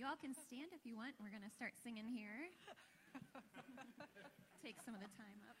You all can stand if you want. We're going to start singing here. Take some of the time up.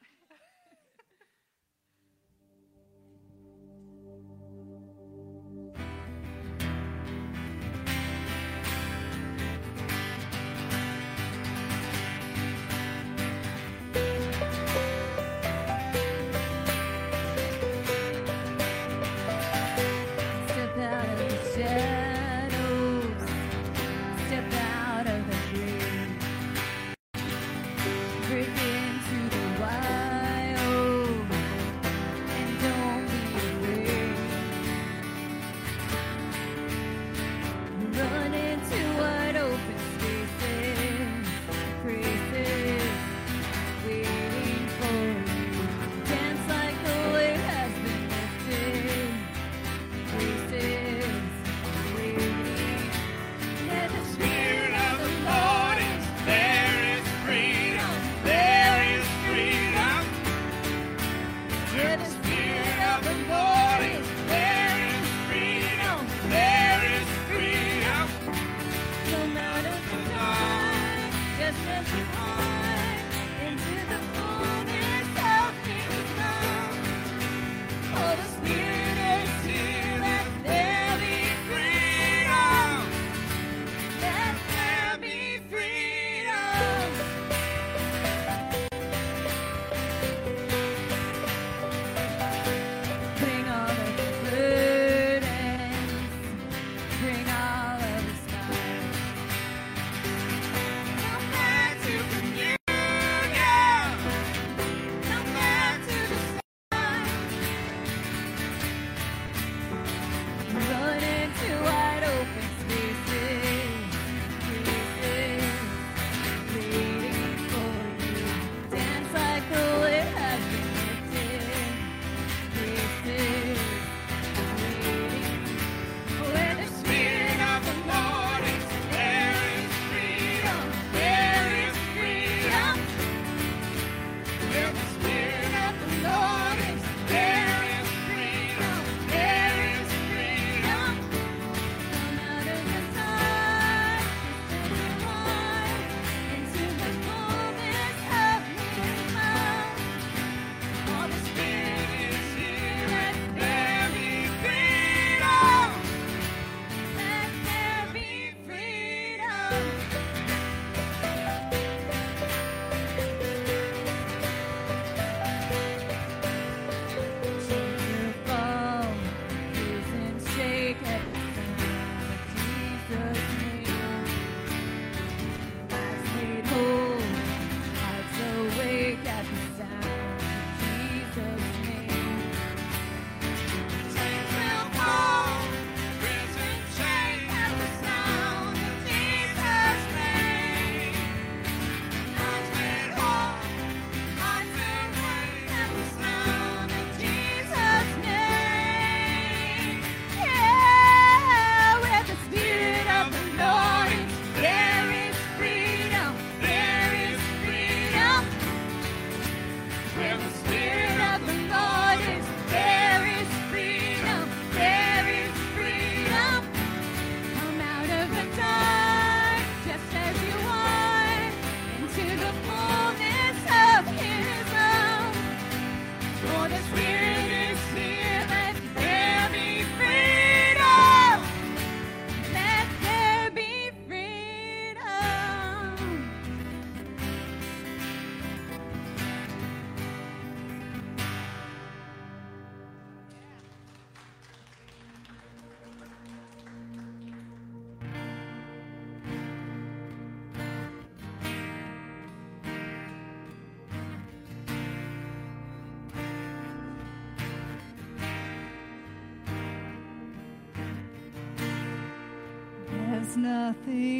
see.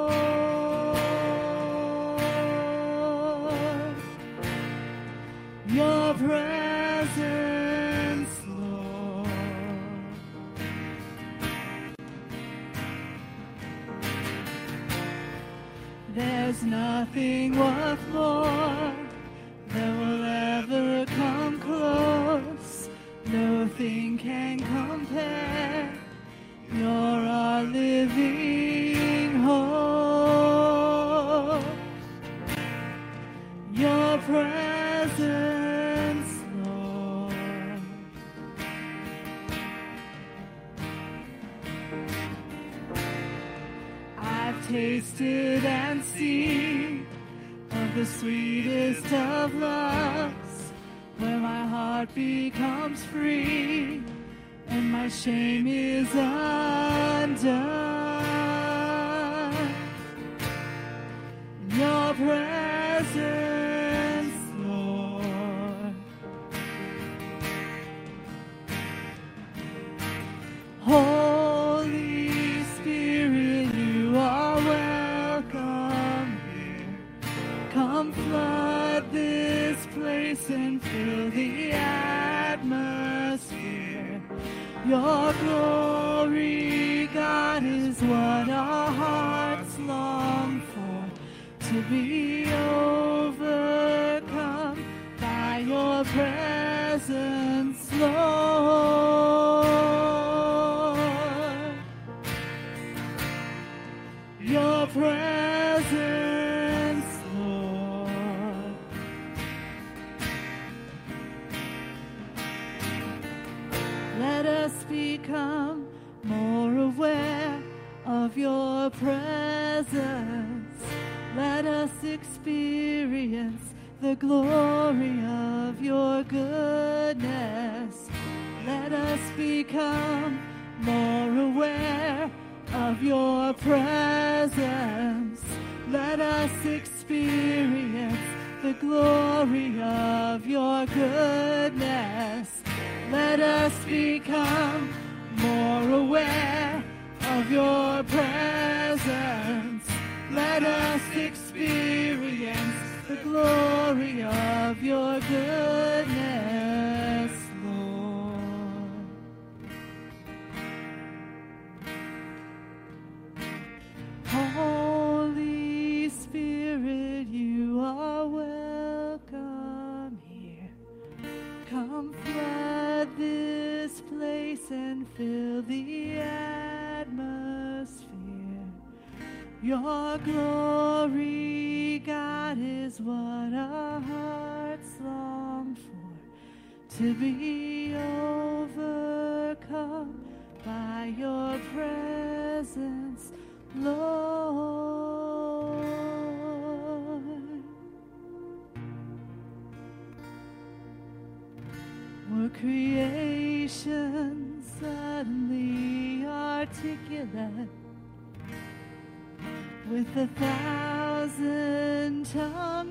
nothing was the sweetest of loves, where my heart becomes free and my shame is undone.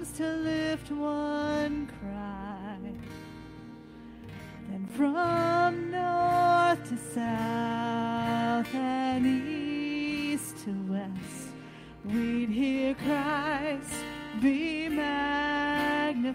lungs to lift one cry. Then from north to south and east to west, we'd hear Christ be magnified.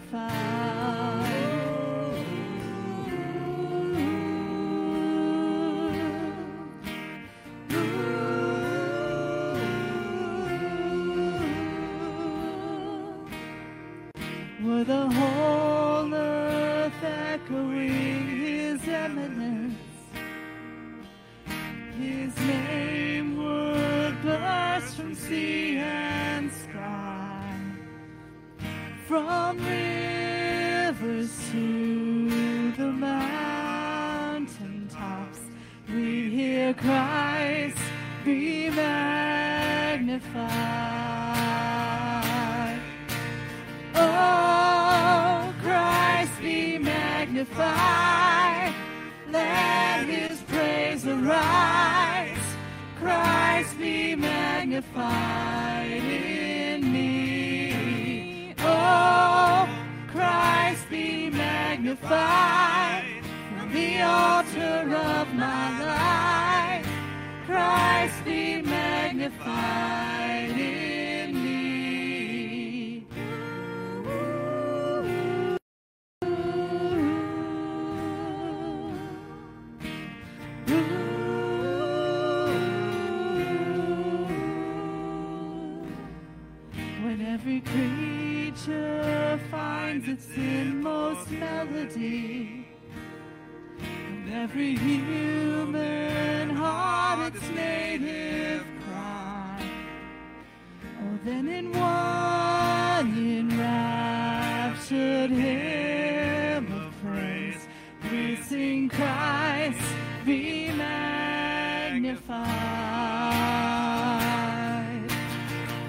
Then in one enraptured hymn of praise, we sing Christ be magnified.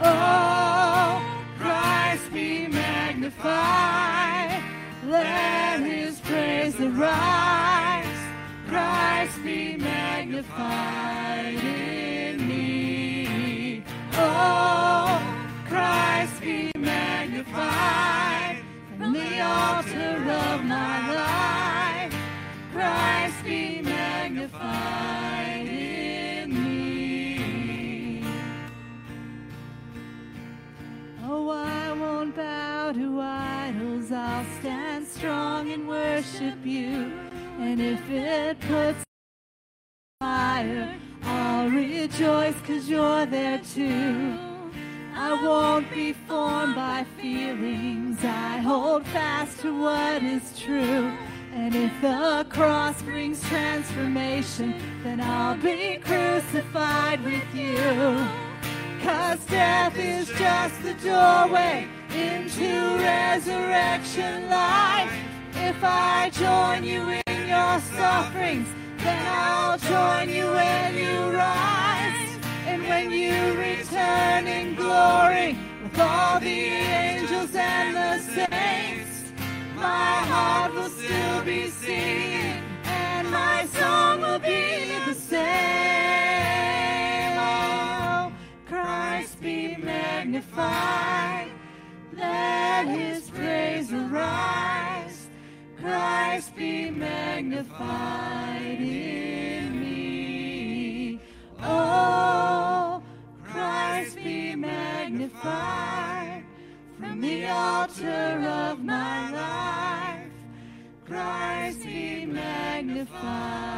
Oh, Christ be magnified. Let his praise arise. Christ be magnified in me. Oh, magnified from the altar of my life. Christ be magnified in me. Oh, I won't bow to idols. I'll stand strong and worship you. And if it puts fire, I'll rejoice cause you're there too. I won't be formed by feelings. I hold fast to what is true. And if the cross brings transformation, then I'll be crucified with you. Cause death is just the doorway into resurrection life. If I join you in your sufferings, then I'll join you when you rise. When you return in glory with all the angels and the saints, my heart will still be singing and my song will be the same. Oh, Christ be magnified. Let his praise arise. Christ be magnified in magnified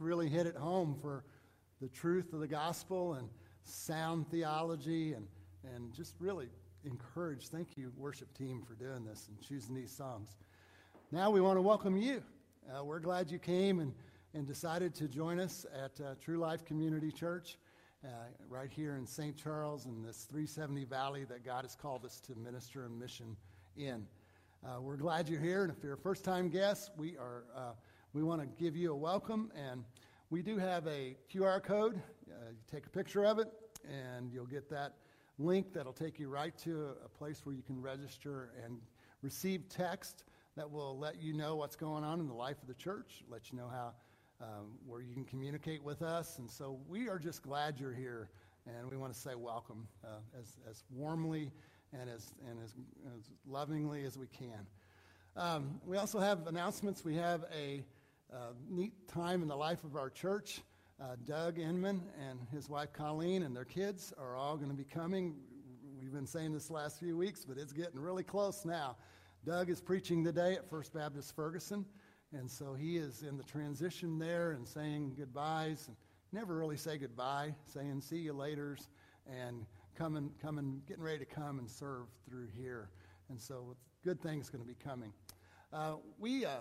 really hit it home for the truth of the gospel and sound theology and, and just really encourage. Thank you, worship team, for doing this and choosing these songs. Now we want to welcome you. Uh, we're glad you came and, and decided to join us at uh, True Life Community Church uh, right here in St. Charles in this 370 Valley that God has called us to minister and mission in. Uh, we're glad you're here, and if you're a first-time guest, we are uh, we want to give you a welcome, and we do have a QR code. Uh, you take a picture of it, and you'll get that link that'll take you right to a, place where you can register and receive text that will let you know what's going on in the life of the church, let you know how um, where you can communicate with us. And so we are just glad you're here, and we want to say welcome uh, as, as warmly and as, and as, as lovingly as we can. Um, we also have announcements. We have a uh, neat time in the life of our church. Uh, Doug Inman and his wife Colleen and their kids are all going to be coming. We've been saying this last few weeks, but it's getting really close now. Doug is preaching today at First Baptist Ferguson, and so he is in the transition there and saying goodbyes and never really say goodbye, saying see you laters and coming, coming, getting ready to come and serve through here. And so good things going to be coming. Uh, we uh,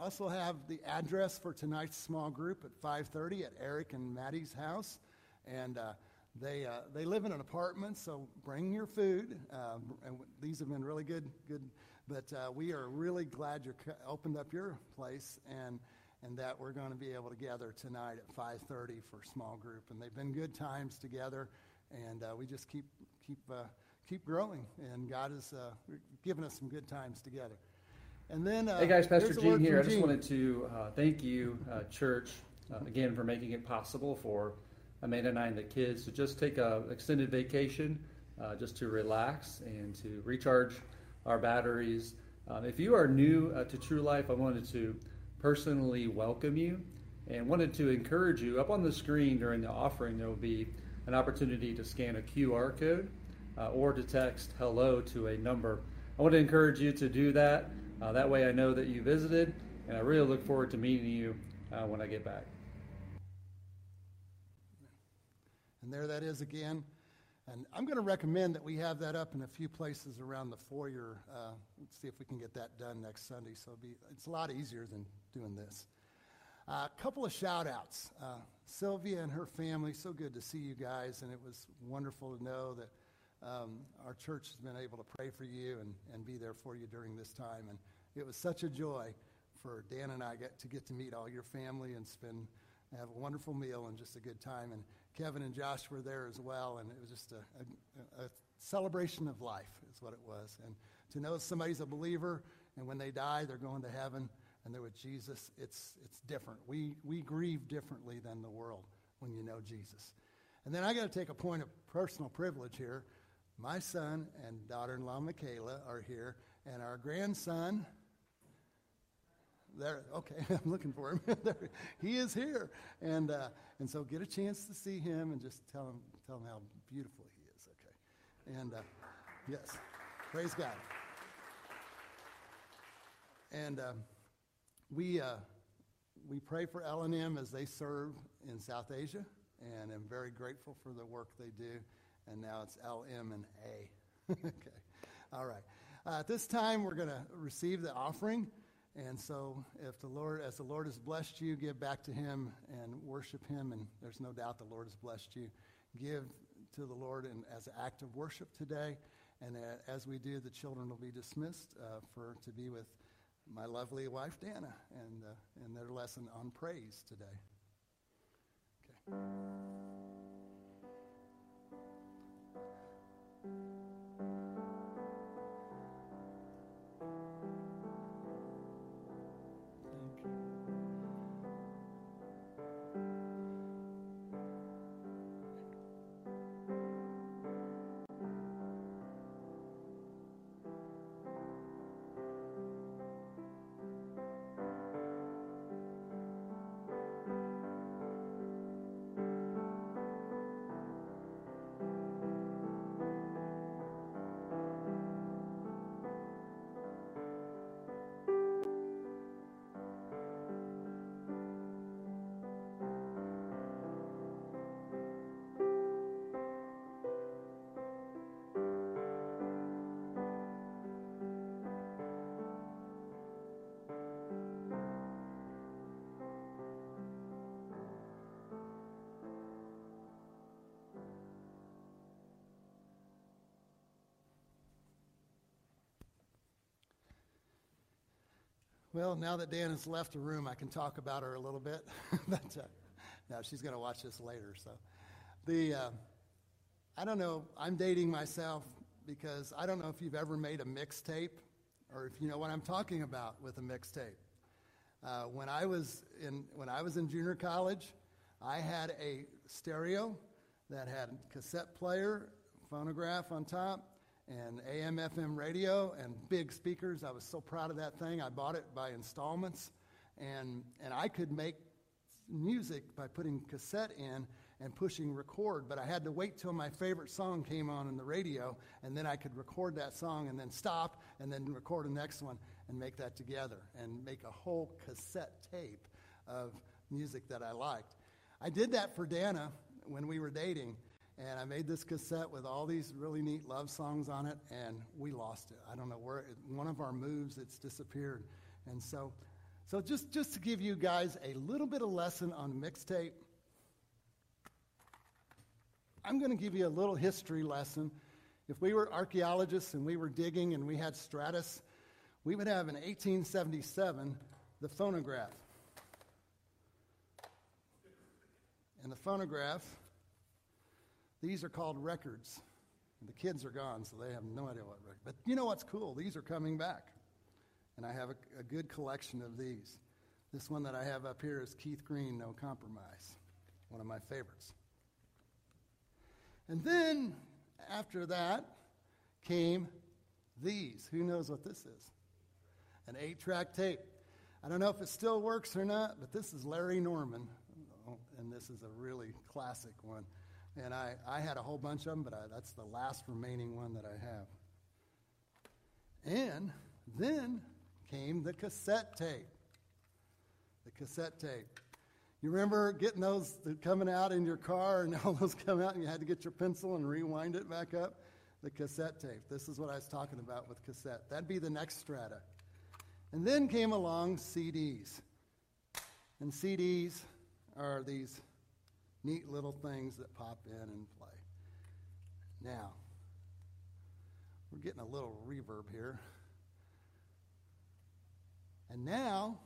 also have the address for tonight's small group at 5:30 at Eric and Maddie's house, and uh, they uh, they live in an apartment. So bring your food. Uh, and these have been really good, good. But uh, we are really glad you opened up your place and and that we're going to be able to gather tonight at 5:30 for small group. And they've been good times together, and uh, we just keep keep uh, keep growing. And God has given us some good times together. And then, uh, Hey guys, Pastor Gene here. I just Gene. wanted to uh, thank you, uh, church, uh, again for making it possible for Amanda and I and the kids to just take a extended vacation, uh, just to relax and to recharge our batteries. Um, if you are new uh, to True Life, I wanted to personally welcome you and wanted to encourage you. Up on the screen during the offering, there will be an opportunity to scan a QR code uh, or to text hello to a number. I want to encourage you to do that. Uh, that way, I know that you visited, and I really look forward to meeting you uh, when I get back. And there that is again. And I'm going to recommend that we have that up in a few places around the foyer. Uh, let's see if we can get that done next Sunday. So be, it's a lot easier than doing this. A couple of shout outs. Uh, Sylvia and her family, so good to see you guys. And it was wonderful to know that um, our church has been able to pray for you and, and be there for you during this time. And it was such a joy for Dan and I get to get to meet all your family and spend have a wonderful meal and just a good time. And Kevin and Josh were there as well, and it was just a, a, a celebration of life, is what it was. And to know somebody's a believer, and when they die, they're going to heaven, and they're with Jesus, it's, it's different. We, we grieve differently than the world when you know Jesus. And then I got to take a point of personal privilege here. My son and daughter in law, Michaela, are here, and our grandson, there, okay, I'm looking for him. there, he is here, and uh, and so get a chance to see him and just tell him tell him how beautiful he is. Okay, and uh, yes, praise God. And um, we uh, we pray for L and M as they serve in South Asia, and I'm very grateful for the work they do. And now it's L, M, and A. okay, all right. Uh, at this time, we're going to receive the offering. And so, if the Lord, as the Lord has blessed you, give back to Him and worship Him. And there's no doubt the Lord has blessed you. Give to the Lord and as an act of worship today. And as we do, the children will be dismissed uh, for to be with my lovely wife Dana and uh, and their lesson on praise today. Okay. Well, now that Dan has left the room, I can talk about her a little bit. but uh, she's going to watch this later. So, the uh, I don't know. I'm dating myself because I don't know if you've ever made a mixtape or if you know what I'm talking about with a mixtape. Uh, when I was in when I was in junior college, I had a stereo that had cassette player, phonograph on top, and AM FM radio and big speakers. I was so proud of that thing. I bought it by installments, and and I could make music by putting cassette in and pushing record, but I had to wait till my favorite song came on in the radio, and then I could record that song and then stop and then record the next one and make that together and make a whole cassette tape of music that I liked. I did that for Dana when we were dating, and I made this cassette with all these really neat love songs on it, and we lost it. I don't know where, one of our moves, it's disappeared. And so, so just, just to give you guys a little bit of lesson on mixtape, I'm going to give you a little history lesson. If we were archaeologists and we were digging and we had strata, we would have in 1877 the phonograph. And the phonograph, these are called records. The kids are gone, so they have no idea what record. But you know what's cool? These are coming back. And I have a, a good collection of these. This one that I have up here is Keith Green, No Compromise, one of my favorites. And then after that came these. Who knows what this is? An eight track tape. I don't know if it still works or not, but this is Larry Norman. And this is a really classic one. And I, I had a whole bunch of them, but I, that's the last remaining one that I have. And then came the cassette tape. The cassette tape. You remember getting those coming out in your car and all those come out and you had to get your pencil and rewind it back up? The cassette tape. This is what I was talking about with cassette. That'd be the next strata. And then came along CDs. And CDs are these neat little things that pop in and play. Now, we're getting a little reverb here. And now,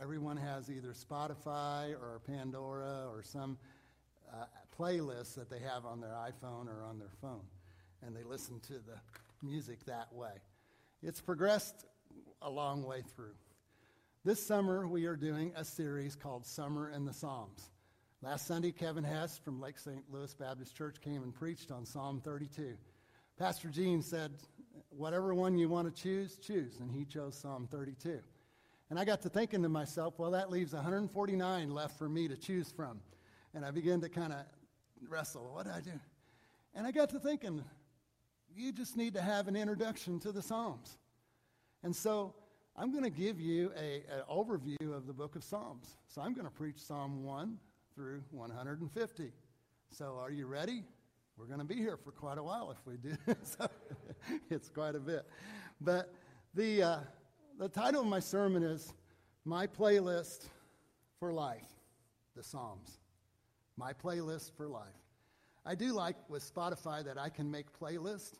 everyone has either Spotify or Pandora or some uh, playlist that they have on their iPhone or on their phone, and they listen to the music that way. It's progressed a long way through. This summer, we are doing a series called Summer in the Psalms. Last Sunday, Kevin Hess from Lake St. Louis Baptist Church came and preached on Psalm 32. Pastor Gene said, Whatever one you want to choose, choose. And he chose Psalm 32. And I got to thinking to myself, well, that leaves 149 left for me to choose from. And I began to kind of wrestle. What do I do? And I got to thinking, you just need to have an introduction to the Psalms. And so I'm going to give you an overview of the book of Psalms. So I'm going to preach Psalm 1 through 150. So are you ready? We're going to be here for quite a while if we do. so it's quite a bit. But the, uh, the title of my sermon is My Playlist for Life, the Psalms. My Playlist for Life. I do like with Spotify that I can make playlists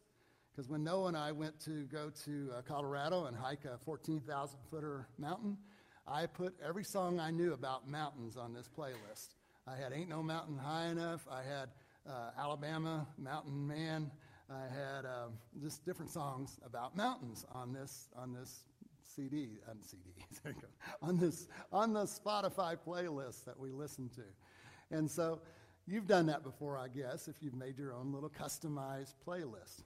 because when Noah and I went to go to uh, Colorado and hike a 14,000 footer mountain, I put every song I knew about mountains on this playlist. I had Ain't No Mountain High Enough. I had uh, Alabama, Mountain Man. I had um, just different songs about mountains on this on this CD on CD on this on the Spotify playlist that we listen to, and so you've done that before, I guess, if you've made your own little customized playlist.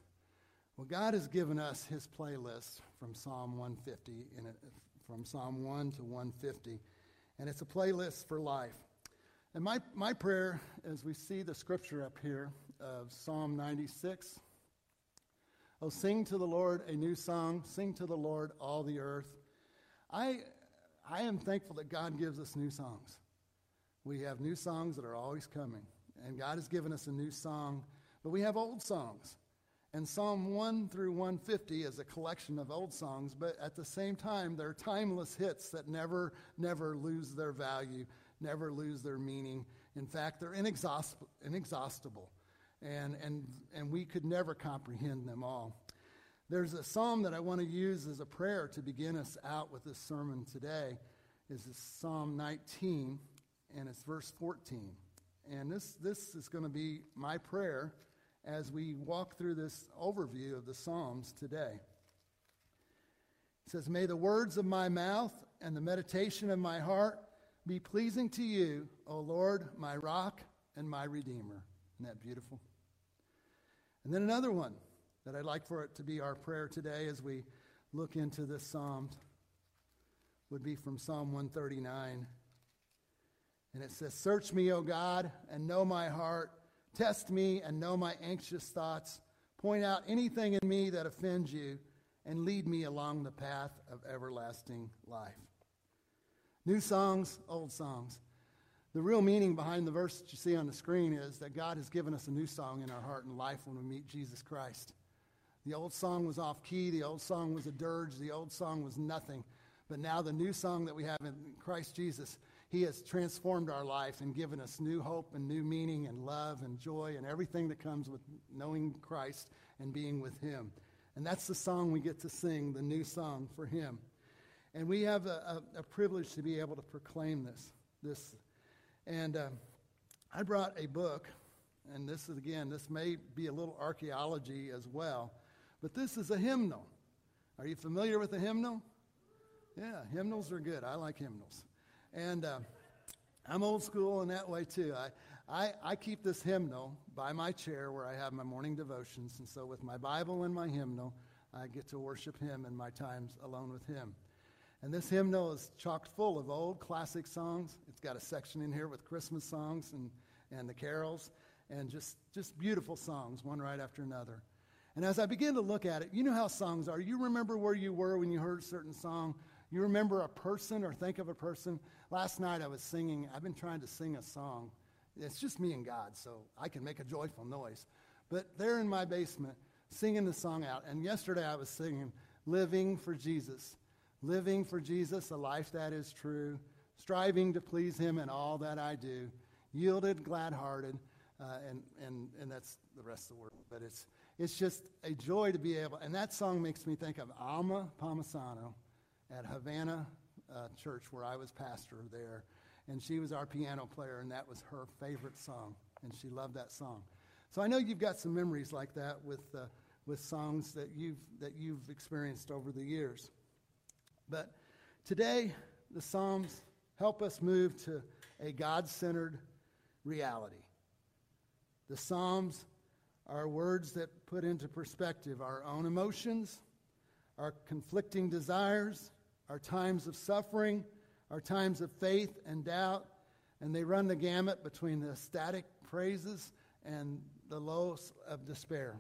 Well, God has given us His playlist from Psalm 150 in it, from Psalm 1 to 150, and it's a playlist for life. And my, my prayer, as we see the scripture up here of Psalm 96, oh, sing to the Lord a new song, sing to the Lord all the earth. I, I am thankful that God gives us new songs. We have new songs that are always coming, and God has given us a new song, but we have old songs. And Psalm 1 through 150 is a collection of old songs, but at the same time, they're timeless hits that never, never lose their value, never lose their meaning. In fact, they're inexhaustible. and, and, and we could never comprehend them all. There's a psalm that I want to use as a prayer to begin us out with this sermon today. Is Psalm 19, and it's verse 14. And this, this is going to be my prayer as we walk through this overview of the Psalms today. It says, May the words of my mouth and the meditation of my heart be pleasing to you, O Lord, my rock and my redeemer. Isn't that beautiful? And then another one. that I'd like for it to be our prayer today as we look into this psalm would be from Psalm 139. And it says, Search me, O God, and know my heart. Test me and know my anxious thoughts. Point out anything in me that offends you, and lead me along the path of everlasting life. New songs, old songs. The real meaning behind the verse that you see on the screen is that God has given us a new song in our heart and life when we meet Jesus Christ. The old song was off key, the old song was a dirge, the old song was nothing. But now, the new song that we have in Christ Jesus, He has transformed our life and given us new hope and new meaning and love and joy and everything that comes with knowing Christ and being with Him. And that's the song we get to sing, the new song for Him. And we have a, a, a privilege to be able to proclaim this. this. And uh, I brought a book, and this is, again, this may be a little archaeology as well, but this is a hymnal. Are you familiar with a hymnal? Yeah, hymnals are good. I like hymnals. And uh, I'm old school in that way too. I, I, I keep this hymnal by my chair where I have my morning devotions. And so, with my Bible and my hymnal, I get to worship Him in my times alone with Him. And this hymnal is chock full of old classic songs. It's got a section in here with Christmas songs and, and the carols, and just, just beautiful songs, one right after another. And as I begin to look at it, you know how songs are. You remember where you were when you heard a certain song. You remember a person or think of a person. Last night I was singing, I've been trying to sing a song. It's just me and God, so I can make a joyful noise. But there in my basement, singing the song out. And yesterday I was singing, Living for Jesus. Living for Jesus, a life that is true. Striving to please Him in all that I do. Yielded, glad hearted. Uh, and, and, and that's the rest of the word. But it's, it's just a joy to be able, and that song makes me think of Alma Palmisano at Havana uh, Church where I was pastor there. And she was our piano player, and that was her favorite song. And she loved that song. So I know you've got some memories like that with, uh, with songs that you've, that you've experienced over the years. But today, the Psalms help us move to a God centered reality. The Psalms are words that put into perspective our own emotions, our conflicting desires, our times of suffering, our times of faith and doubt, and they run the gamut between the ecstatic praises and the lows of despair.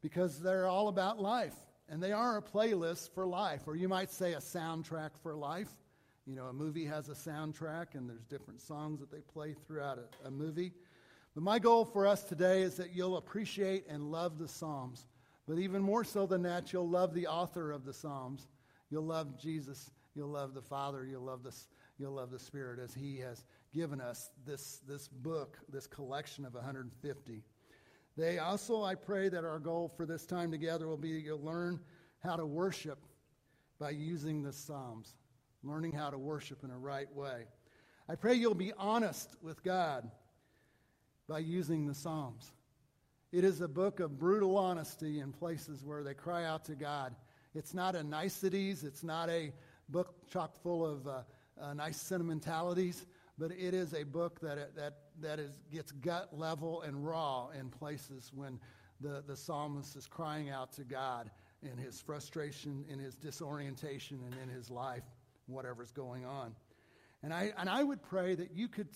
Because they're all about life, and they are a playlist for life, or you might say a soundtrack for life. You know, a movie has a soundtrack, and there's different songs that they play throughout a, a movie. But my goal for us today is that you'll appreciate and love the Psalms. But even more so than that, you'll love the author of the Psalms. You'll love Jesus. You'll love the Father. You'll love the, you'll love the Spirit as He has given us this, this book, this collection of 150. They also, I pray that our goal for this time together will be you'll learn how to worship by using the Psalms, learning how to worship in a right way. I pray you'll be honest with God by using the Psalms. It is a book of brutal honesty in places where they cry out to God. It's not a niceties, it's not a book chock full of uh, uh, nice sentimentalities, but it is a book that, that, that is, gets gut level and raw in places when the, the psalmist is crying out to God in his frustration, in his disorientation, and in his life, whatever's going on. And I, and I would pray that you could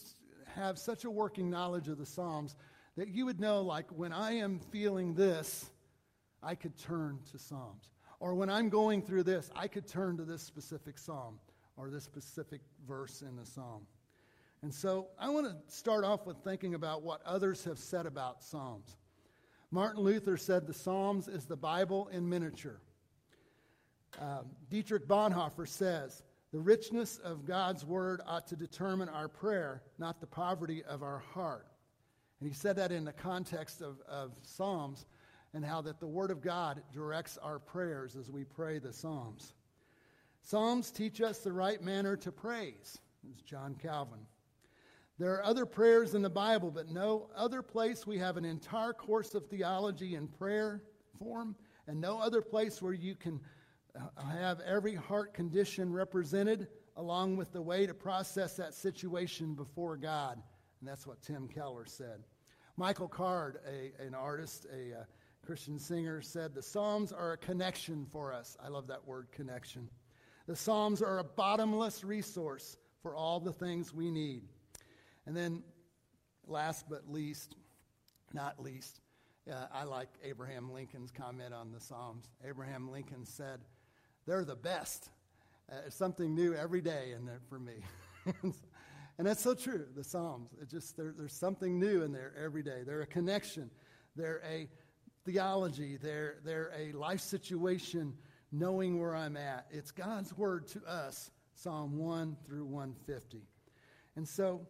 have such a working knowledge of the Psalms that you would know, like, when I am feeling this, I could turn to Psalms. Or when I'm going through this, I could turn to this specific Psalm or this specific verse in the Psalm. And so I want to start off with thinking about what others have said about Psalms. Martin Luther said the Psalms is the Bible in miniature. Uh, Dietrich Bonhoeffer says, the richness of God's word ought to determine our prayer, not the poverty of our heart. And he said that in the context of, of Psalms and how that the word of God directs our prayers as we pray the Psalms. Psalms teach us the right manner to praise, as John Calvin. There are other prayers in the Bible, but no other place we have an entire course of theology in prayer form, and no other place where you can have every heart condition represented along with the way to process that situation before God. And that's what Tim Keller said. Michael Card, a, an artist, a, uh, Christian singer, said, The Psalms are a connection for us. I love that word, connection. The Psalms are a bottomless resource for all the things we need. And then, last but least, not least, uh, I like Abraham Lincoln's comment on the Psalms. Abraham Lincoln said, They're the best. Uh, it's something new every day in there for me. and that's so true, the Psalms. It just there, There's something new in there every day. They're a connection, they're a theology, they're, they're a life situation, knowing where I'm at. It's God's word to us, Psalm 1 through 150. And so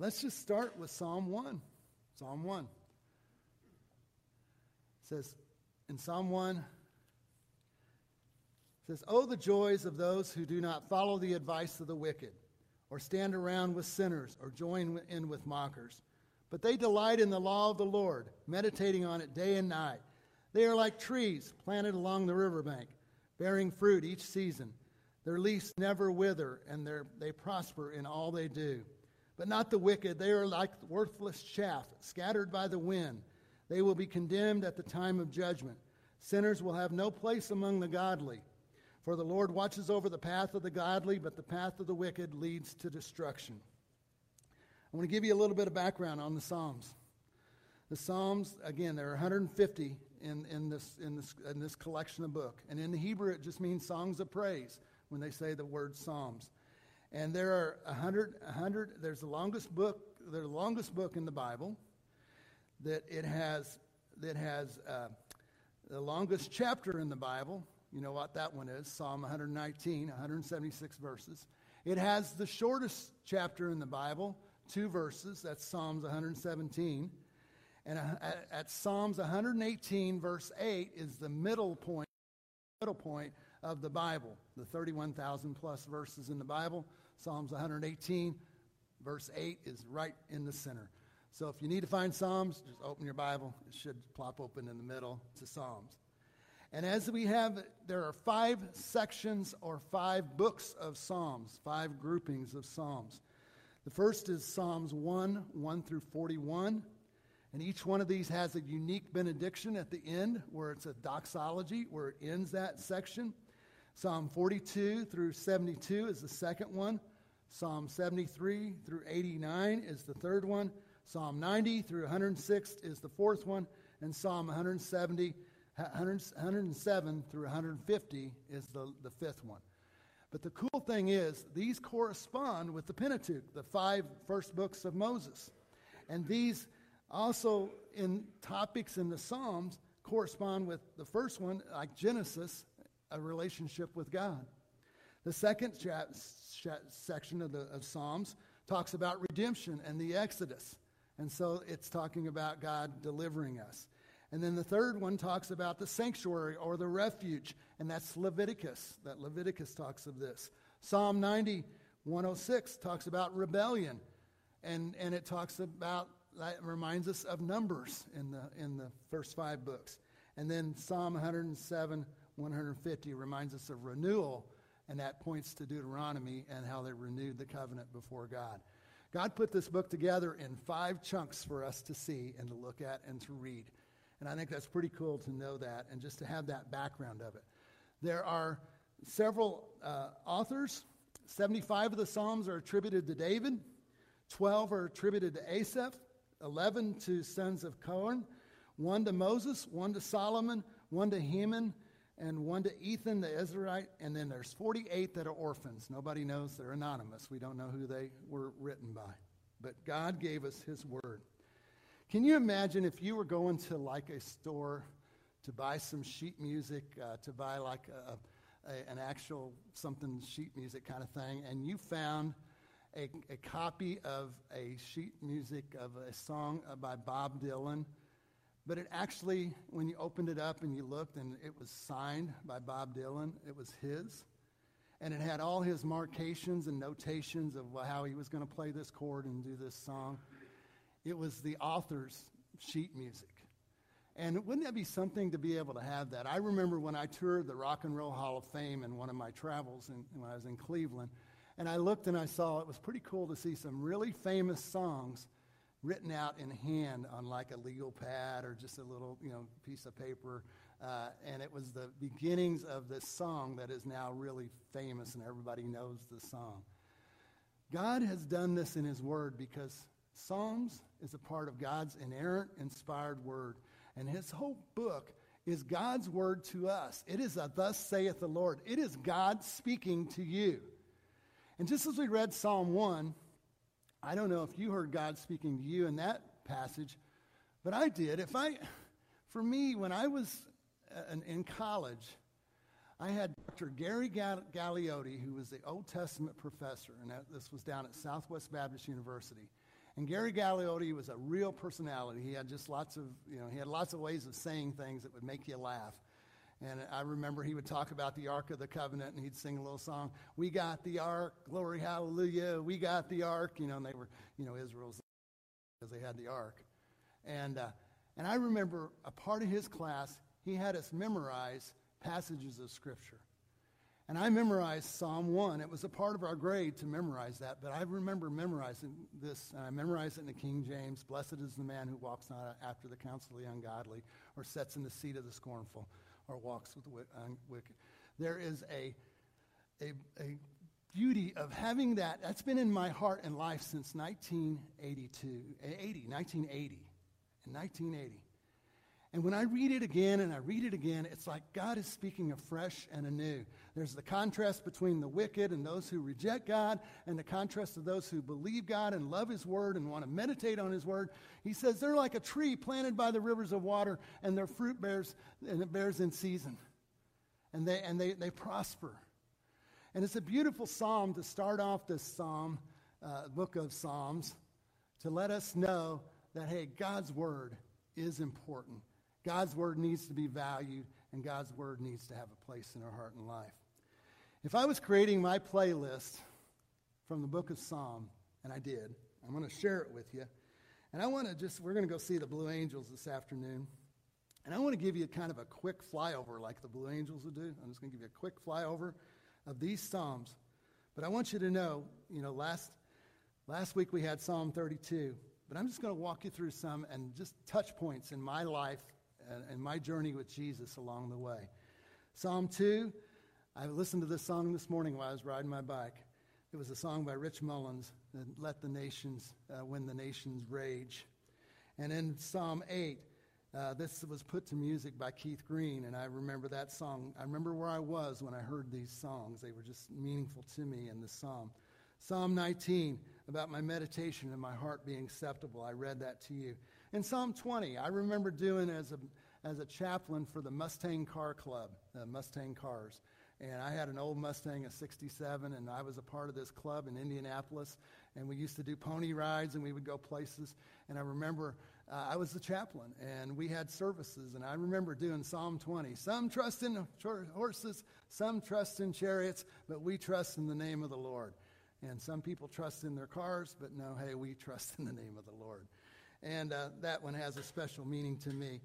let's just start with Psalm 1. Psalm 1 says in Psalm 1 it says, Oh, the joys of those who do not follow the advice of the wicked, or stand around with sinners, or join in with mockers. But they delight in the law of the Lord, meditating on it day and night. They are like trees planted along the riverbank, bearing fruit each season. Their leaves never wither, and they prosper in all they do. But not the wicked. They are like worthless chaff, scattered by the wind. They will be condemned at the time of judgment. Sinners will have no place among the godly. For the Lord watches over the path of the godly, but the path of the wicked leads to destruction. I want to give you a little bit of background on the Psalms. The Psalms, again, there are 150 in, in, this, in, this, in this collection of book. And in the Hebrew, it just means songs of praise when they say the word Psalms. And there are a 100, a 100 there's the longest book, the longest book in the Bible that it has, that has uh, the longest chapter in the Bible. You know what that one is Psalm 119, 176 verses. It has the shortest chapter in the Bible, two verses. That's Psalms 117. And uh, at, at Psalms 118, verse 8, is the middle point, middle point of the Bible. The 31,000 plus verses in the Bible. Psalms 118, verse 8, is right in the center. So if you need to find Psalms, just open your Bible. It should plop open in the middle to Psalms. And as we have, there are five sections or five books of Psalms, five groupings of Psalms. The first is Psalms 1, 1 through 41. And each one of these has a unique benediction at the end, where it's a doxology, where it ends that section. Psalm 42 through 72 is the second one. Psalm 73 through 89 is the third one. Psalm 90 through 106 is the fourth one, and Psalm 170, 107 through 150 is the, the fifth one. But the cool thing is, these correspond with the Pentateuch, the five first books of Moses. And these also, in topics in the Psalms, correspond with the first one, like Genesis, a relationship with God. The second section of the of Psalms talks about redemption and the Exodus. And so it's talking about God delivering us. And then the third one talks about the sanctuary or the refuge, and that's Leviticus. That Leviticus talks of this. Psalm 90, 106 talks about rebellion, and, and it talks about, that reminds us of Numbers in the, in the first five books. And then Psalm 107, 150 reminds us of renewal, and that points to Deuteronomy and how they renewed the covenant before God. God put this book together in five chunks for us to see and to look at and to read. And I think that's pretty cool to know that and just to have that background of it. There are several uh, authors. 75 of the Psalms are attributed to David, 12 are attributed to Asaph, 11 to sons of Korah, one to Moses, one to Solomon, one to Heman, and one to Ethan the Ezrahite, and then there's 48 that are orphans. Nobody knows they're anonymous. We don't know who they were written by. But God gave us His Word. Can you imagine if you were going to like a store to buy some sheet music, uh, to buy like a, a, an actual something sheet music kind of thing, and you found a, a copy of a sheet music of a song by Bob Dylan? But it actually, when you opened it up and you looked, and it was signed by Bob Dylan, it was his. And it had all his markations and notations of how he was going to play this chord and do this song. It was the author's sheet music. And wouldn't that be something to be able to have that? I remember when I toured the Rock and Roll Hall of Fame in one of my travels in, when I was in Cleveland, and I looked and I saw it was pretty cool to see some really famous songs written out in hand on like a legal pad or just a little, you know, piece of paper. Uh, and it was the beginnings of this song that is now really famous and everybody knows the song. God has done this in His Word because Psalms is a part of God's inerrant, inspired Word. And His whole book is God's Word to us. It is a thus saith the Lord. It is God speaking to you. And just as we read Psalm 1, I don't know if you heard God speaking to you in that passage, but I did. If I, for me, when I was uh, in, college, I had Dr. Gary Gal- Galliotti, who was the Old Testament professor, and this was down at Southwest Baptist University. And Gary Galliotti was a real personality. He had just lots of, you know, he had lots of ways of saying things that would make you laugh. And I remember he would talk about the Ark of the Covenant, and he'd sing a little song. We got the Ark, glory, hallelujah. We got the Ark, you know. And they were, you know, Israel's because they had the Ark. And uh, and I remember a part of his class, he had us memorize passages of Scripture. And I memorized Psalm 1. It was a part of our grade to memorize that, but I remember memorizing this, and I memorized it in the King James Blessed is the man who walks not after the counsel of the ungodly, or sits in the seat of the scornful, or walks with the wi- wicked. There is a, a, a beauty of having that. That's been in my heart and life since 1982, eh, 80, 1980. In 1980. And when I read it again and I read it again, it's like God is speaking afresh and anew. There's the contrast between the wicked and those who reject God, and the contrast of those who believe God and love His Word and want to meditate on His Word. He says they're like a tree planted by the rivers of water, and their fruit bears and it bears in season, and they and they, they prosper. And it's a beautiful psalm to start off this psalm, uh, book of Psalms, to let us know that hey, God's Word is important. God's word needs to be valued, and God's word needs to have a place in our heart and life. If I was creating my playlist from the book of Psalm, and I did, I'm going to share it with you. And I want to just, we're going to go see the Blue Angels this afternoon. And I want to give you kind of a quick flyover like the Blue Angels would do. I'm just going to give you a quick flyover of these Psalms. But I want you to know, you know, last, last week we had Psalm 32. But I'm just going to walk you through some and just touch points in my life and, and my journey with Jesus along the way. Psalm 2, I listened to this song this morning while I was riding my bike. It was a song by Rich Mullins, Let the Nations, uh, When the Nations Rage. And in Psalm 8, uh, this was put to music by Keith Green, and I remember that song. I remember where I was when I heard these songs. They were just meaningful to me in this psalm. Psalm 19, about my meditation and my heart being acceptable. I read that to you. In Psalm 20, I remember doing as a, as a chaplain for the Mustang Car Club, the Mustang Cars. And I had an old Mustang, a 67, and I was a part of this club in Indianapolis. And we used to do pony rides, and we would go places. And I remember uh, I was the chaplain, and we had services. And I remember doing Psalm 20. Some trust in horses, some trust in chariots, but we trust in the name of the Lord. And some people trust in their cars, but no, hey, we trust in the name of the Lord. And uh, that one has a special meaning to me.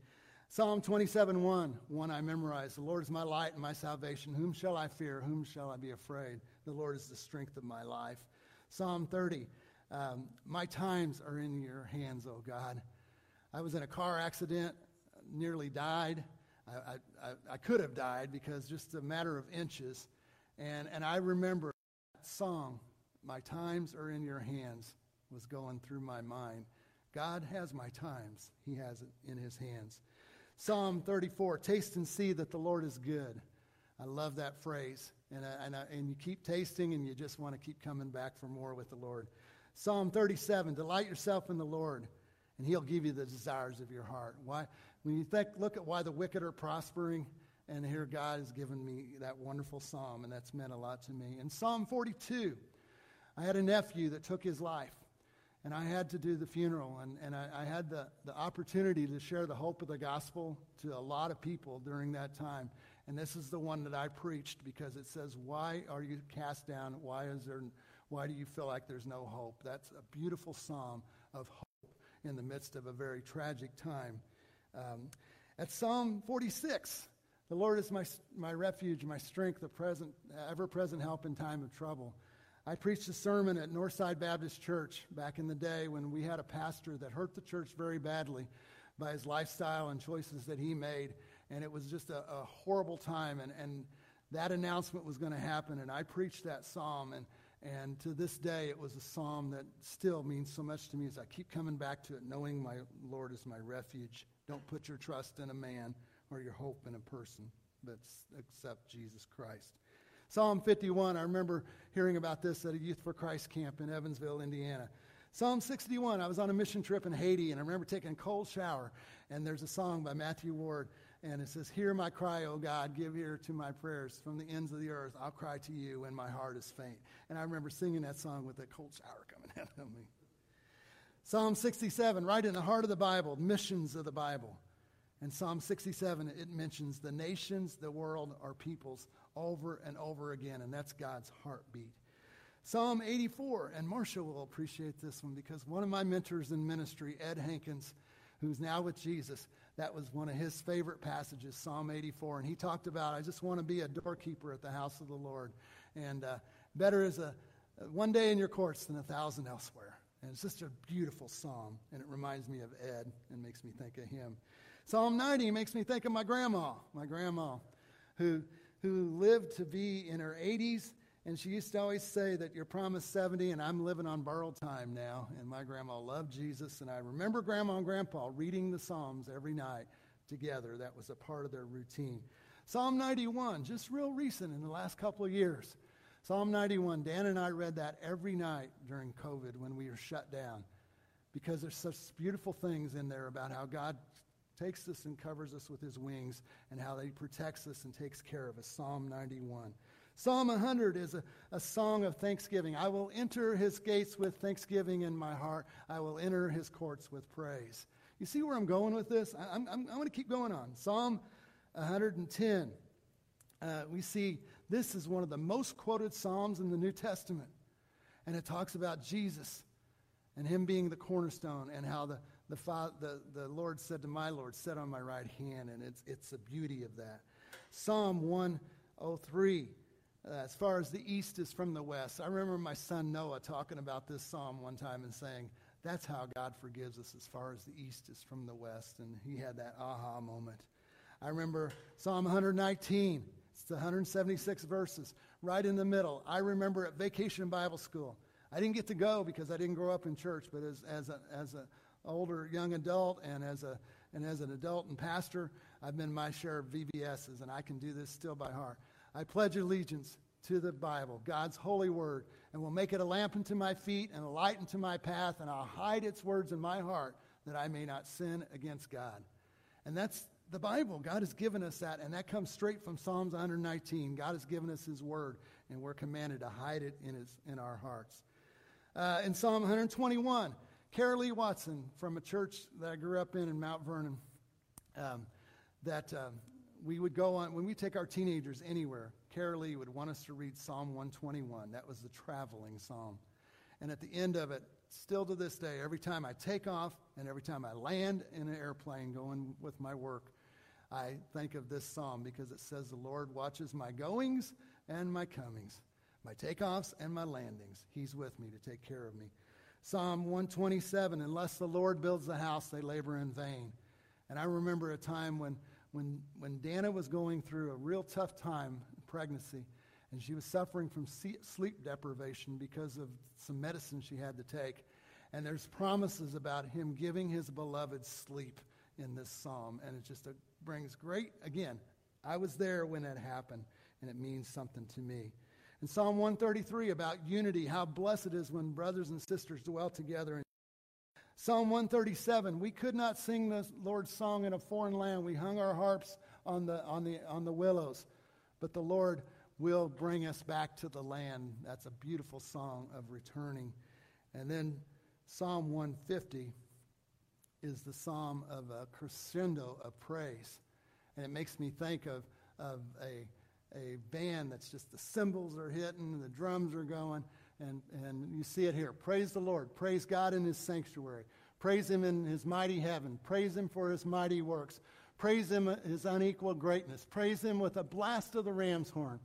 Psalm 27 1, one I memorized. The Lord is my light and my salvation. Whom shall I fear? Whom shall I be afraid? The Lord is the strength of my life. Psalm 30, um, my times are in your hands, O God. I was in a car accident, nearly died. I, I, I could have died because just a matter of inches. And, and I remember that song, My Times Are in Your Hands, was going through my mind. God has my times, He has it in His hands. Psalm 34 Taste and see that the Lord is good. I love that phrase. And, I, and, I, and you keep tasting and you just want to keep coming back for more with the Lord. Psalm 37 Delight yourself in the Lord, and He'll give you the desires of your heart. Why? When you think, look at why the wicked are prospering, and here God has given me that wonderful psalm, and that's meant a lot to me. In Psalm 42, I had a nephew that took his life and I had to do the funeral, and, and I, I, had the, the opportunity to share the hope of the gospel to a lot of people during that time. And this is the one that I preached because it says, Why are you cast down? Why, is there, why do you feel like there's no hope? That's a beautiful psalm of hope in the midst of a very tragic time. Um, at Psalm 46, the Lord is my, my refuge, my strength, the present, ever present help in time of trouble. I preached a sermon at Northside Baptist Church back in the day when we had a pastor that hurt the church very badly by his lifestyle and choices that he made. And it was just a, a horrible time. And, and that announcement was going to happen. And I preached that psalm. And, and to this day, it was a psalm that still means so much to me as I keep coming back to it, knowing my Lord is my refuge. Don't put your trust in a man or your hope in a person, but accept Jesus Christ. Psalm 51, I remember hearing about this at a Youth for Christ camp in Evansville, Indiana. Psalm 61, I was on a mission trip in Haiti, and I remember taking a cold shower, and there's a song by Matthew Ward, and it says, Hear my cry, O God, give ear to my prayers. From the ends of the earth, I'll cry to you when my heart is faint. And I remember singing that song with a cold shower coming out of me. Psalm 67, right in the heart of the Bible, missions of the Bible. In Psalm 67, it mentions the nations, the world, our peoples over and over again, and that's God's heartbeat. Psalm 84, and Marcia will appreciate this one because one of my mentors in ministry, Ed Hankins, who's now with Jesus, that was one of his favorite passages, Psalm 84. And he talked about, I just want to be a doorkeeper at the house of the Lord. And uh, better is a one day in your courts than a thousand elsewhere. And it's just a beautiful psalm, and it reminds me of Ed and makes me think of him. Psalm 90 makes me think of my grandma, my grandma, who, who lived to be in her 80s. And she used to always say that you're promised 70, and I'm living on borrowed time now. And my grandma loved Jesus. And I remember grandma and grandpa reading the Psalms every night together. That was a part of their routine. Psalm 91, just real recent in the last couple of years. Psalm 91, Dan and I read that every night during COVID when we were shut down because there's such beautiful things in there about how God takes us and covers us with his wings and how he protects us and takes care of us. Psalm 91. Psalm 100 is a, a song of thanksgiving. I will enter his gates with thanksgiving in my heart. I will enter his courts with praise. You see where I'm going with this? I, I'm, I'm, I'm going to keep going on. Psalm 110. Uh, we see this is one of the most quoted Psalms in the New Testament. And it talks about Jesus and him being the cornerstone and how the, the, fa- the, the Lord said to my Lord, Sit on my right hand. And it's, it's the beauty of that. Psalm 103. Uh, as far as the east is from the west. I remember my son Noah talking about this psalm one time and saying, That's how God forgives us as far as the east is from the west. And he had that aha moment. I remember Psalm 119. It's the 176 verses, right in the middle. I remember at Vacation Bible School. I didn't get to go because I didn't grow up in church, but as, as an as a older young adult and as, a, and as an adult and pastor, I've been my share of VBSs, and I can do this still by heart. I pledge allegiance to the Bible, God's holy word, and will make it a lamp unto my feet and a light unto my path, and I'll hide its words in my heart that I may not sin against God. And that's the Bible. God has given us that, and that comes straight from Psalms 119. God has given us His Word, and we're commanded to hide it in, his, in our hearts. Uh, in Psalm 121, Carol Lee Watson from a church that I grew up in in Mount Vernon, um, that um, we would go on, when we take our teenagers anywhere, Carol Lee would want us to read Psalm 121. That was the traveling psalm. And at the end of it, still to this day, every time I take off and every time I land in an airplane going with my work, I think of this psalm because it says, The Lord watches my goings and my comings, my takeoffs and my landings. He's with me to take care of me. Psalm 127 Unless the Lord builds the house, they labor in vain. And I remember a time when, when, when Dana was going through a real tough time in pregnancy, and she was suffering from sleep deprivation because of some medicine she had to take. And there's promises about him giving his beloved sleep in this psalm. And it just uh, brings great, again, I was there when that happened, and it means something to me. In Psalm 133 about unity, how blessed it is when brothers and sisters dwell together. In Psalm 137, we could not sing the Lord's song in a foreign land. We hung our harps on the, on the, on the willows. But the Lord will bring us back to the land. That's a beautiful song of returning. And then Psalm 150 is the psalm of a crescendo of praise. And it makes me think of, of a, a band that's just the cymbals are hitting the drums are going. And, and you see it here. Praise the Lord. Praise God in his sanctuary. Praise him in his mighty heaven. Praise him for his mighty works. Praise him uh, his unequaled greatness. Praise him with a blast of the ram's horn.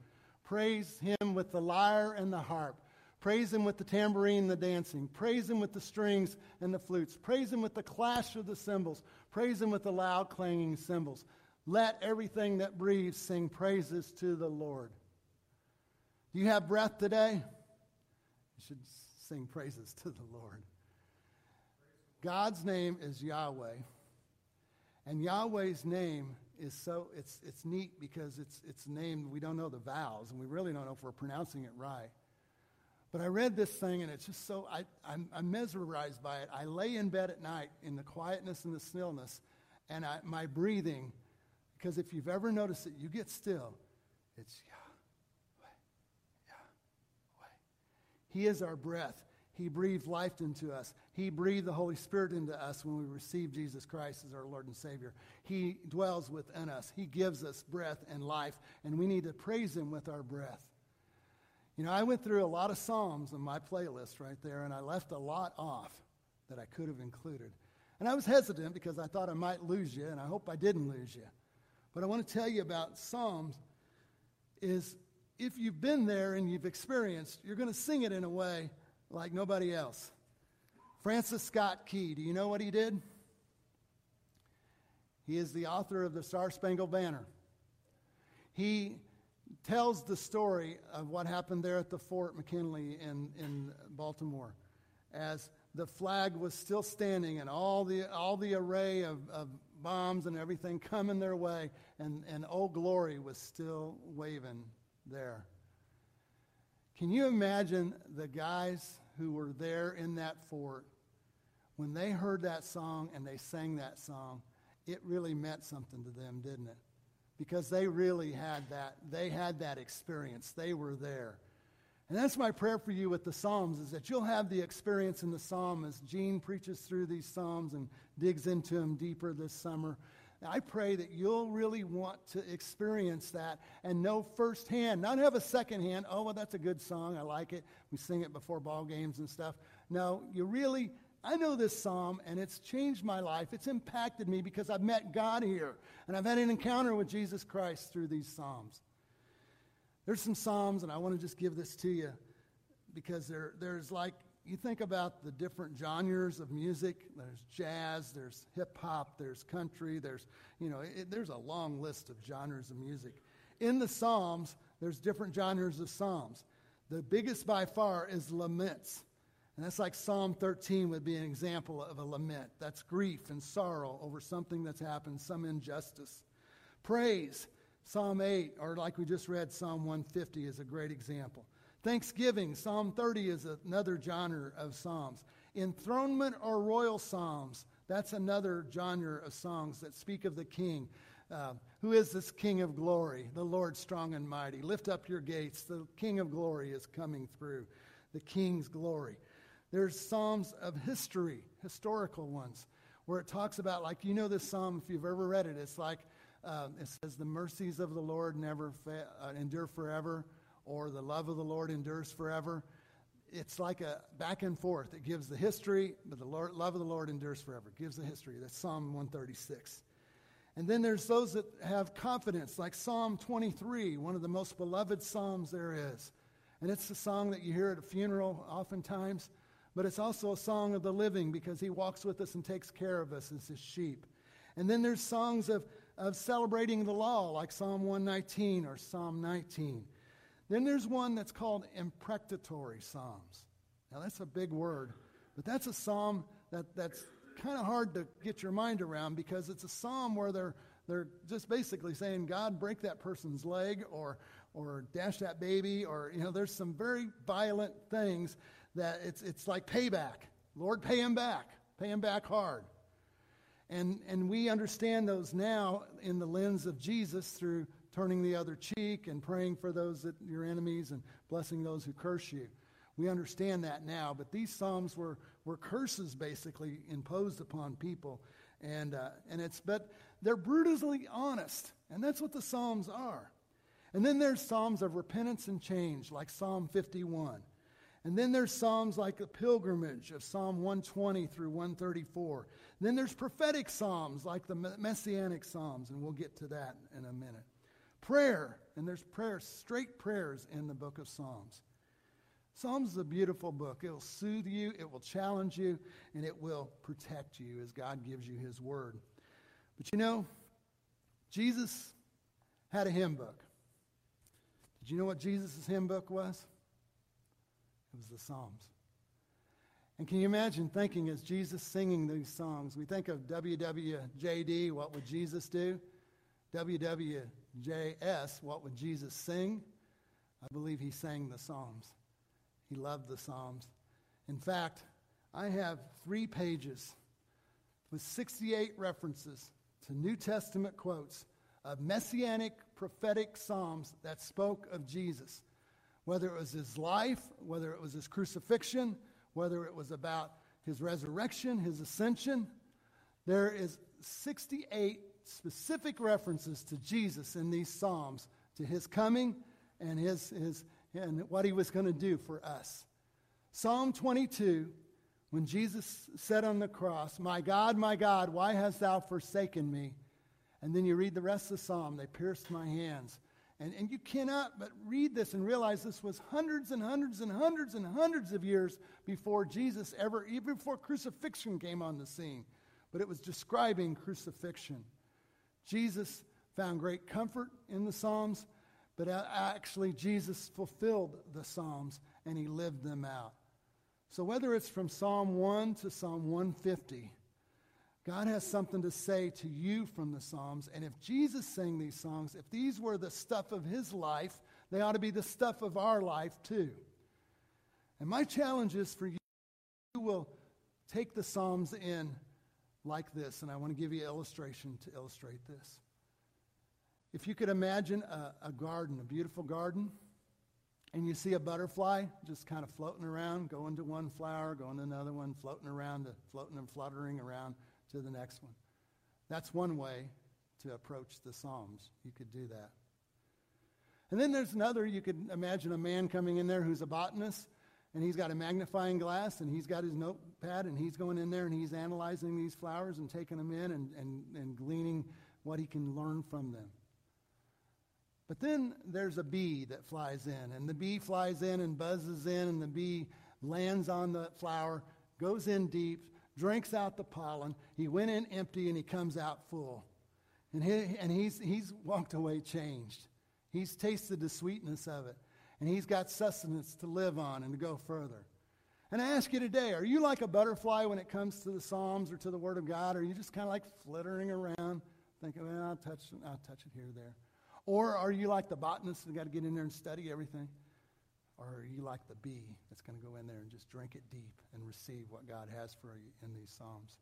Praise him with the lyre and the harp. Praise Him with the tambourine the dancing. Praise Him with the strings and the flutes. Praise Him with the clash of the cymbals. Praise Him with the loud clanging cymbals. Let everything that breathes sing praises to the Lord. Do you have breath today? You should sing praises to the Lord. God's name is Yahweh. And Yahweh's name is so it's it's neat because it's it's named we don't know the vowels and we really don't know if we're pronouncing it right. But I read this thing and it's just so I, I'm, I'm mesmerized by it. I lay in bed at night in the quietness and the stillness, and I, my breathing, because if you've ever noticed it, you get still. It's Yahweh, Yahweh. He is our breath. He breathed life into us. He breathed the Holy Spirit into us when we received Jesus Christ as our Lord and Savior. He dwells within us. He gives us breath and life, and we need to praise Him with our breath. You know, I went through a lot of Psalms in my playlist right there, and I left a lot off that I could have included. And I was hesitant because I thought I might lose you, and I hope I didn't lose you. But I want to tell you about Psalms is if you've been there and you've experienced, you're going to sing it in a way like nobody else. Francis Scott Key, do you know what he did? He is the author of the Star Spangled Banner. He tells the story of what happened there at the Fort McKinley in, in Baltimore as the flag was still standing and all the, all the array of, of bombs and everything coming their way, and, and Old Glory was still waving there. Can you imagine the guys who were there in that fort when they heard that song and they sang that song? It really meant something to them, didn't it? Because they really had that, they had that experience. They were there. And that's my prayer for you with the Psalms is that you'll have the experience in the Psalm as Gene preaches through these Psalms and digs into them deeper this summer. I pray that you'll really want to experience that and know firsthand, not have a second hand, oh, well, that's a good song. I like it. We sing it before ball games and stuff. No, you really, I know this psalm and it's changed my life. It's impacted me because I've met God here and I've had an encounter with Jesus Christ through these psalms. There's some psalms, and I want to just give this to you because there, there's like, you think about the different genres of music. There's jazz, there's hip hop, there's country, there's, you know, it, there's a long list of genres of music. In the Psalms, there's different genres of Psalms. The biggest by far is laments. And that's like Psalm 13 would be an example of a lament. That's grief and sorrow over something that's happened, some injustice. Praise, Psalm 8, or like we just read, Psalm 150 is a great example. Thanksgiving, Psalm 30 is another genre of psalms. Enthronement or royal psalms, that's another genre of songs that speak of the king. Uh, who is this King of glory? The Lord strong and mighty. Lift up your gates. The King of glory is coming through. The King's glory. There's psalms of history, historical ones, where it talks about, like, you know this psalm, if you've ever read it, it's like, um, it says, The mercies of the Lord never fa- uh, endure forever, or the love of the Lord endures forever. It's like a back and forth. It gives the history, but the Lord, love of the Lord endures forever. It gives the history. That's Psalm 136. And then there's those that have confidence, like Psalm 23, one of the most beloved psalms there is. And it's a song that you hear at a funeral oftentimes, but it's also a song of the living because he walks with us and takes care of us as his sheep. And then there's songs of, of celebrating the law, like Psalm 119 or Psalm 19. Then there's one that's called imprecatory psalms. Now, that's a big word, but that's a psalm that, that's kind of hard to get your mind around because it's a psalm where they're, they're just basically saying, God, break that person's leg or, or dash that baby, or, you know, there's some very violent things that it's, it's like payback. Lord, pay him back. Pay him back hard. And, and we understand those now in the lens of Jesus through turning the other cheek and praying for those that your enemies and blessing those who curse you. We understand that now, but these psalms were, were curses basically imposed upon people, and uh, and it's but they're brutally honest, and that's what the psalms are. And then there's psalms of repentance and change, like Psalm 51. And then there's psalms like the pilgrimage of Psalm 120 through 134. Then there's prophetic psalms like the messianic psalms, and we'll get to that in a minute. Prayer, and there's prayer, straight prayers in the book of Psalms. Psalms is a beautiful book. It will soothe you, it will challenge you, and it will protect you as God gives you His word. But you know, Jesus had a hymn book. Did you know what Jesus' hymn book was? It was the Psalms. And can you imagine thinking as Jesus singing these songs? We think of WWJD, what would Jesus do? WWJS, what would Jesus sing? I believe he sang the Psalms. He loved the Psalms. In fact, I have three pages with 68 references to New Testament quotes of messianic prophetic Psalms that spoke of Jesus. Whether it was his life, whether it was his crucifixion, whether it was about his resurrection, his ascension, there is 68 specific references to Jesus in these Psalms, to his coming and, his, his, and what he was going to do for us. Psalm 22, when Jesus said on the cross, My God, my God, why hast thou forsaken me? And then you read the rest of the psalm, they pierced my hands. And, and you cannot but read this and realize this was hundreds and hundreds and hundreds and hundreds of years before Jesus ever, even before crucifixion came on the scene. But it was describing crucifixion. Jesus found great comfort in the Psalms, but actually, Jesus fulfilled the Psalms and he lived them out. So, whether it's from Psalm 1 to Psalm 150, God has something to say to you from the Psalms. And if Jesus sang these songs, if these were the stuff of his life, they ought to be the stuff of our life too. And my challenge is for you, you will take the Psalms in like this, and I want to give you an illustration to illustrate this. If you could imagine a, a garden, a beautiful garden, and you see a butterfly just kind of floating around, going to one flower, going to another one, floating around, floating and fluttering around to the next one. That's one way to approach the Psalms. You could do that. And then there's another, you could imagine a man coming in there who's a botanist, and he's got a magnifying glass, and he's got his notepad, and he's going in there and he's analyzing these flowers and taking them in and, and, and gleaning what he can learn from them. But then there's a bee that flies in, and the bee flies in and buzzes in, and the bee lands on the flower, goes in deep, drinks out the pollen. He went in empty and he comes out full. And, he, and he's, he's walked away changed. He's tasted the sweetness of it, and he's got sustenance to live on and to go further. And I ask you today, are you like a butterfly when it comes to the Psalms or to the Word of God? Or are you just kind of like flittering around, thinking, well, I'll touch, I'll touch it here there? Or are you like the botanist and got to get in there and study everything? Or are you like the bee that's going to go in there and just drink it deep and receive what God has for you in these Psalms?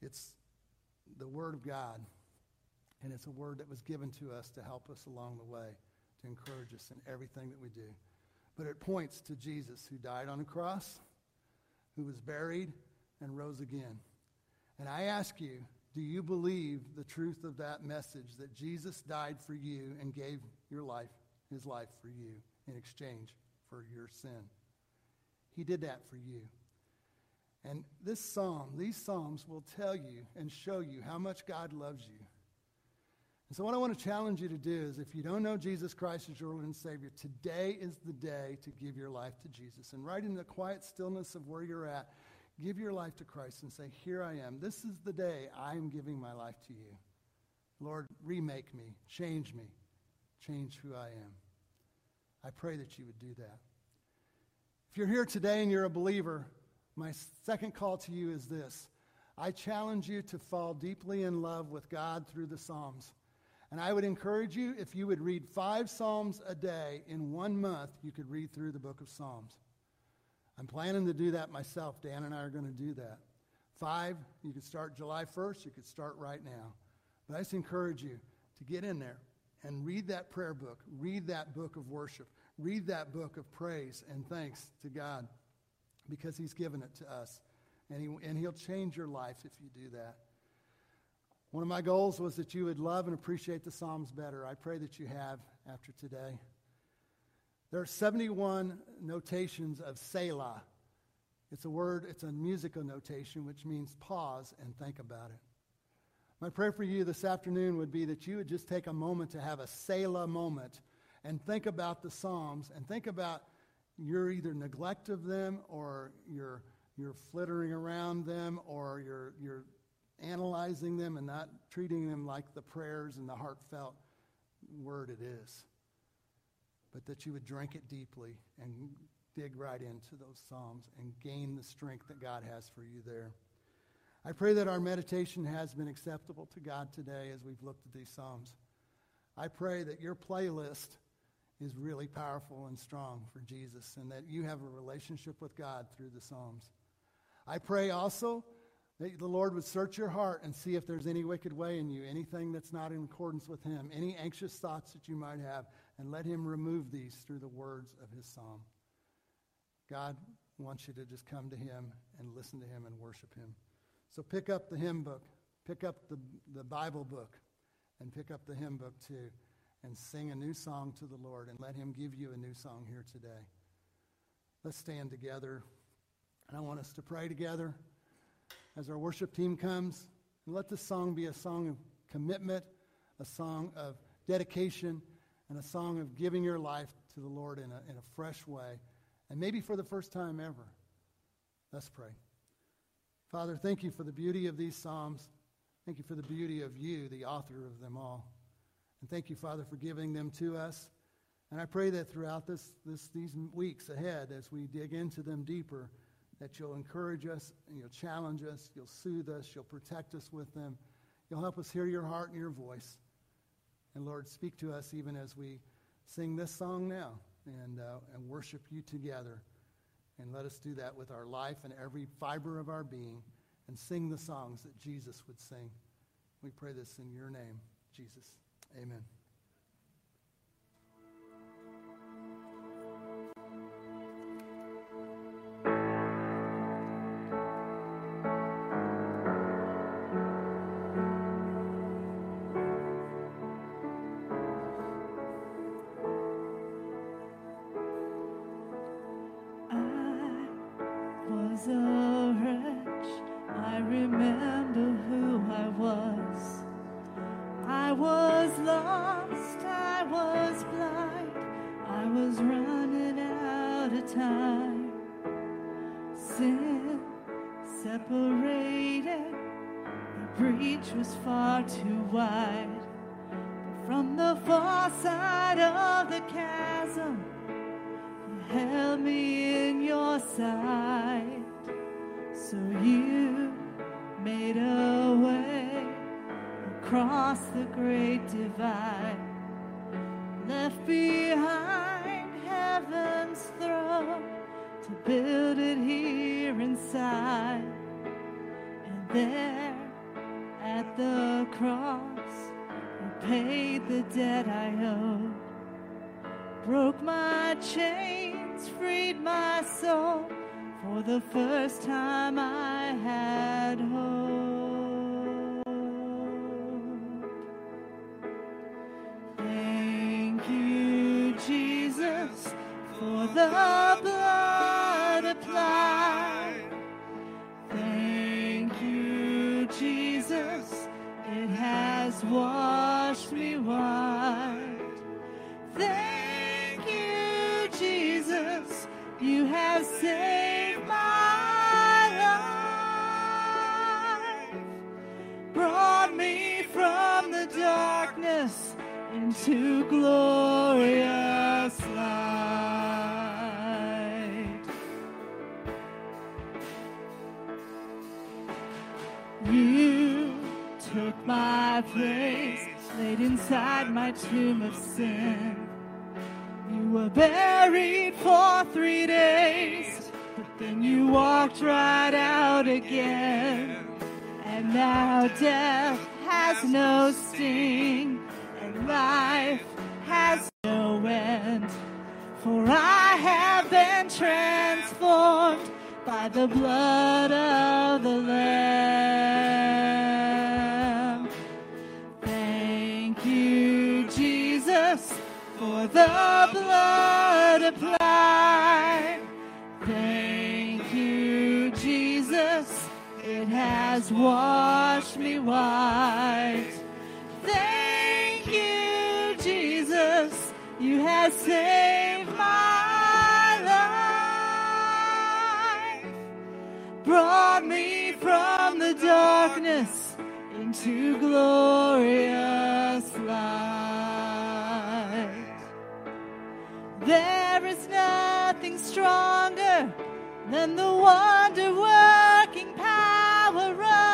It's the Word of God, and it's a word that was given to us to help us along the way, to encourage us in everything that we do. But it points to Jesus who died on a cross, who was buried, and rose again. And I ask you, do you believe the truth of that message that Jesus died for you and gave your life, his life for you in exchange for your sin? He did that for you. And this psalm, these psalms will tell you and show you how much God loves you. And so, what I want to challenge you to do is if you don't know Jesus Christ as your Lord and Savior, today is the day to give your life to Jesus. And right in the quiet stillness of where you're at, give your life to Christ and say, Here I am. This is the day I am giving my life to you. Lord, remake me, change me, change who I am. I pray that you would do that. If you're here today and you're a believer, my second call to you is this I challenge you to fall deeply in love with God through the Psalms. And I would encourage you, if you would read five Psalms a day in one month, you could read through the book of Psalms. I'm planning to do that myself. Dan and I are going to do that. Five, you could start July 1st, you could start right now. But I just encourage you to get in there and read that prayer book, read that book of worship, read that book of praise and thanks to God because He's given it to us. And, he, and He'll change your life if you do that. One of my goals was that you would love and appreciate the Psalms better. I pray that you have after today. There are 71 notations of Selah. It's a word, it's a musical notation, which means pause and think about it. My prayer for you this afternoon would be that you would just take a moment to have a Selah moment and think about the Psalms and think about your either neglect of them or your you're flittering around them or you're you're analyzing them and not treating them like the prayers and the heartfelt word it is. But that you would drink it deeply and dig right into those Psalms and gain the strength that God has for you there. I pray that our meditation has been acceptable to God today as we've looked at these Psalms. I pray that your playlist is really powerful and strong for Jesus and that you have a relationship with God through the Psalms. I pray also that the Lord would search your heart and see if there's any wicked way in you, anything that's not in accordance with Him, any anxious thoughts that you might have, and let Him remove these through the words of His Psalm. God wants you to just come to Him and listen to Him and worship Him. So pick up the hymn book, pick up the, the Bible book, and pick up the hymn book too, and sing a new song to the Lord, and let Him give you a new song here today. Let's stand together. And I want us to pray together as our worship team comes. And let this song be a song of commitment, a song of dedication, and a song of giving your life to the Lord in a, in a fresh way, and maybe for the first time ever. Let's pray. Father, thank you for the beauty of these Psalms. Thank you for the beauty of you, the author of them all. And thank you, Father, for giving them to us. And I pray that throughout this, this, these weeks ahead, as we dig into them deeper, that you'll encourage us and you'll challenge us, you'll soothe us, you'll protect us with them. You'll help us hear your heart and your voice. And Lord, speak to us even as we sing this song now and, uh, and worship you together. And let us do that with our life and every fiber of our being and sing the songs that Jesus would sing. We pray this in your name, Jesus. Amen. For the blood applied. Thank you, Jesus, it has washed me white. Thank you, Jesus. You have saved my life. Brought me from the darkness into glorious my place, laid inside my tomb of sin. You were buried for three days, but then you walked right out again. And now death has no sting, and life has no end. For I have been transformed by the blood of the Lamb. the blood applied. Thank you, Jesus. It has washed me white. Thank you, Jesus. You have saved my life. Brought me from the darkness into glorious light. There is nothing stronger than the wonder working power of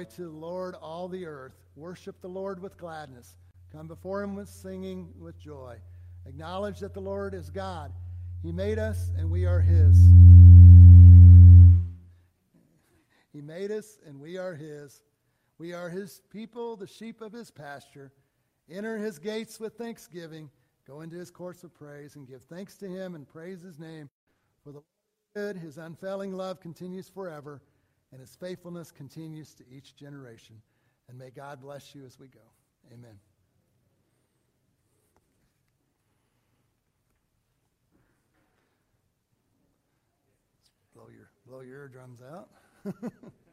joy to the Lord, all the earth. Worship the Lord with gladness. Come before him with singing, with joy. Acknowledge that the Lord is God. He made us, and we are his. He made us, and we are his. We are his people, the sheep of his pasture. Enter his gates with thanksgiving. Go into his courts with praise, and give thanks to him and praise his name. For the good, his unfailing love continues forever and his faithfulness continues to each generation. And may God bless you as we go. Amen. Blow your, blow your eardrums out.